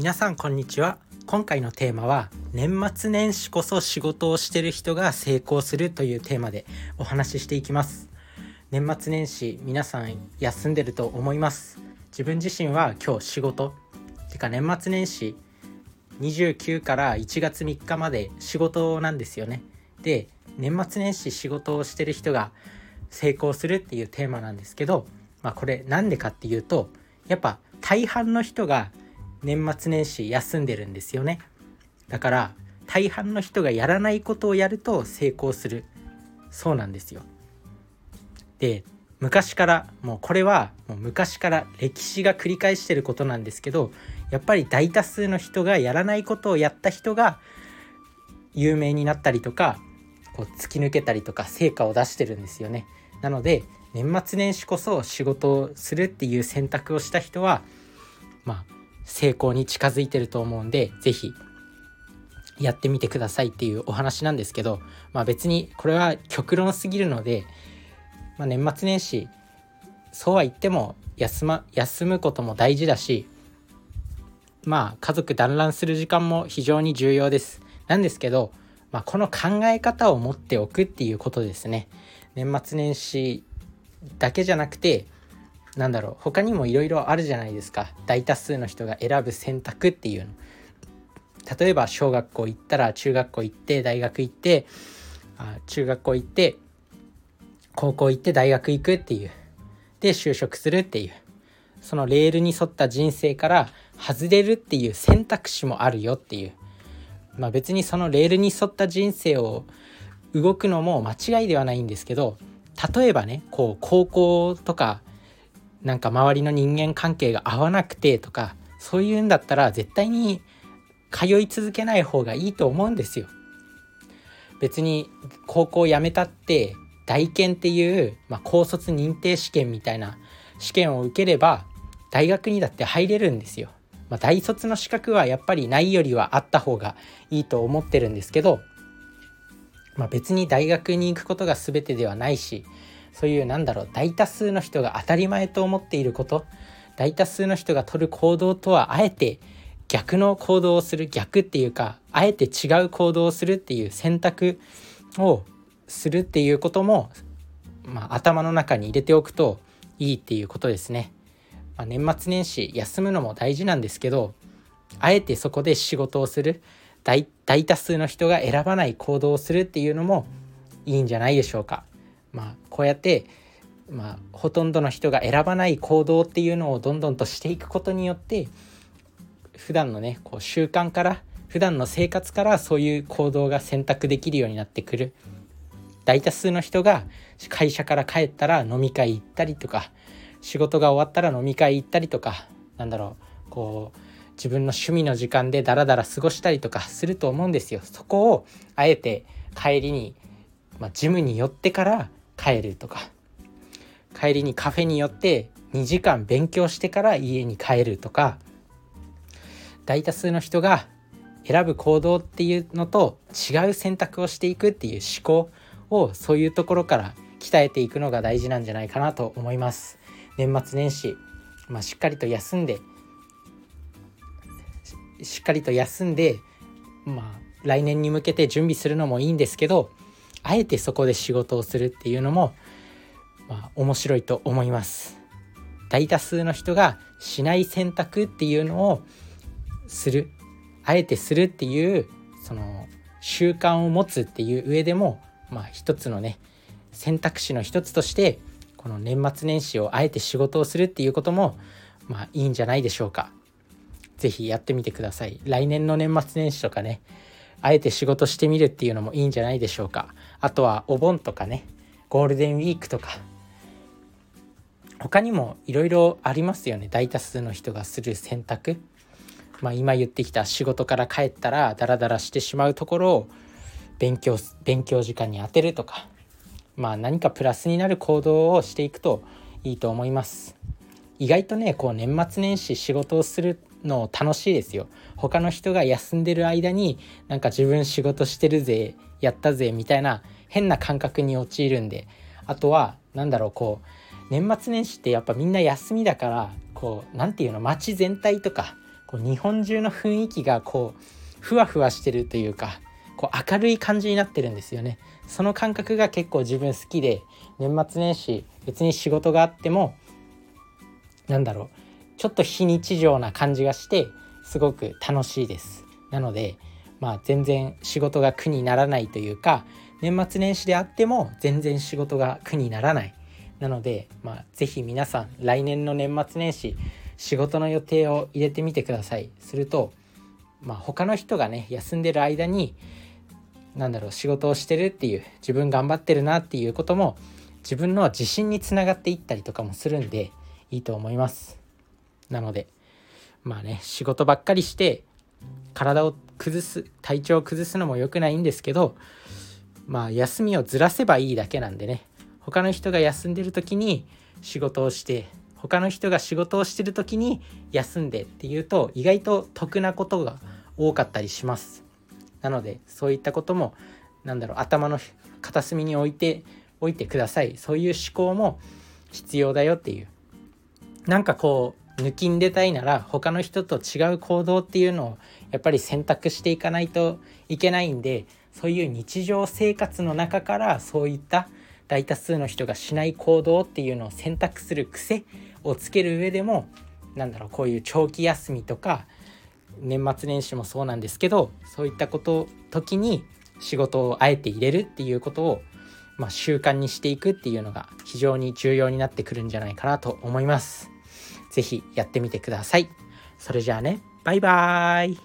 皆さんこんにちは。今回のテーマは年末年始こそ仕事をしてる人が成功するというテーマでお話ししていきます。年末年始皆さん休んでると思います。自分自身は今日仕事。てか年末年始29から1月3日まで仕事なんですよね。で年末年始仕事をしてる人が成功するっていうテーマなんですけど、まあ、これなんでかっていうとやっぱ大半の人が年末年始休んでるんですよね。だから大半の人がやらないことをやると成功する。そうなんですよ。で昔からもうこれはもう昔から歴史が繰り返してることなんですけどやっぱり大多数の人がやらないことをやった人が有名になったりとかこう突き抜けたりとか成果を出してるんですよね。なので年末年始こそ仕事をするっていう選択をした人はまあ成功に近づいてると思うんで是非やってみてくださいっていうお話なんですけど、まあ、別にこれは極論すぎるので、まあ、年末年始そうは言っても休,、ま、休むことも大事だしまあ家族団らんする時間も非常に重要です。なんですけど、まあ、この考え方を持っておくっていうことですね。年末年始だけじゃなくてなんだろう他にもいろいろあるじゃないですか。大多数の人が選ぶ選択っていうの。例えば小学校行ったら中学校行って大学行ってあ中学校行って高校行って大学行くっていう。で就職するっていう。そのレールに沿った人生から外れるっていう選択肢もあるよっていう。まあ別にそのレールに沿った人生を動くのも間違いではないんですけど例えばねこう高校とかなんか周りの人間関係が合わなくてとかそういうんだったら絶対に通い続けない方がいいと思うんですよ。別に高校辞めたって大検っていう、まあ、高卒認定試験みたいな試験を受ければ大学にだって入れるんですよ。まあ、大卒の資格はやっぱりないよりはあった方がいいと思ってるんですけど、まあ、別に大学に行くことが全てではないしそういうなんだろう大多数の人が当たり前と思っていること大多数の人が取る行動とはあえて逆の行動をする逆っていうかあえて違う行動をするっていう選択をするっていうことも、まあ、頭の中に入れておくといいっていうことですね。まあ、年末年始休むのも大事なんですけどあえてそこで仕事をする大多数の人が選ばない行動をするっていうのもいいんじゃないでしょうか。まあ、こうやって、まあ、ほとんどの人が選ばない行動っていうのをどんどんとしていくことによって普段のねこう習慣から普段の生活からそういう行動が選択できるようになってくる大多数の人が会社から帰ったら飲み会行ったりとか仕事が終わったら飲み会行ったりとかなんだろうこう自分の趣味の時間でダラダラ過ごしたりとかすると思うんですよ。そこをあえて帰りに、まあ、ジムに寄ってから帰るとか。帰りにカフェに寄って2時間勉強してから家に帰るとか。大多数の人が選ぶ行動っていうのと違う選択をしていくっていう思考をそういうところから鍛えていくのが大事なんじゃないかなと思います。年末年始、まあ、しっかりと休んでしっかりと休んでまあ来年に向けて準備するのもいいんですけどあえてそこで仕事をするっていうのもまあ面白いと思います大多数の人がしない選択っていうのをするあえてするっていうその習慣を持つっていう上でもまあ一つのね選択肢の一つとしてこの年末年始をあえて仕事をするっていうこともまあいいんじゃないでしょうか。是非やってみてください。来年の年末年始とかねあえて仕事してみるっていうのもいいんじゃないでしょうか。あとはお盆とかねゴールデンウィークとか他にもいろいろありますよね大多数の人がする選択まあ、今言ってきた仕事から帰ったらダラダラしてしまうところを勉強勉強時間に充てるとか、まあ、何かプラスになる行動をしていくといいと思います。意外とねこう年末年始仕事をするの楽しいですよ。他の人が休んでる間になんか自分仕事してるぜやったぜみたいな変な感覚に陥るんであとは何だろうこう年末年始ってやっぱみんな休みだからこう何て言うの街全体とかこう日本中の雰囲気がこうふわふわしてるというかこう明るい感じになってるんですよねその感覚が結構自分好きで年末年始別に仕事があってもなんだろう。ちょっと非日常な感じがしてすごく楽しいです。なのでまあ全然仕事が苦にならないというか年末年始であっても全然仕事が苦にならない。なのでまあ是非皆さん来年の年末年始仕事の予定を入れてみてください。するとまあ他の人がね休んでる間になんだろう仕事をしてるっていう自分頑張ってるなっていうことも自分の自信につながっていったりとかもするんでいいと思います。なのでまあね仕事ばっかりして体を崩す体調を崩すのも良くないんですけどまあ休みをずらせばいいだけなんでね。他の人が休んでる時に仕事をして他の人が仕事をしてる時に休んでっていうと意外と得なことが多かったりします。なのでそういったこともなんだろう頭の片隅に置いておいてください。そういう思考も必要だよっていうなんかこう抜きんでたいなら他の人と違う行動っていうのをやっぱり選択していかないといけないんでそういう日常生活の中からそういった大多数の人がしない行動っていうのを選択する癖をつける上でもなんだろうこういう長期休みとか年末年始もそうなんですけどそういったこと時に仕事をあえて入れるっていうことを、まあ、習慣にしていくっていうのが非常に重要になってくるんじゃないかなと思います。是非やってみてください。それじゃあねバイバーイ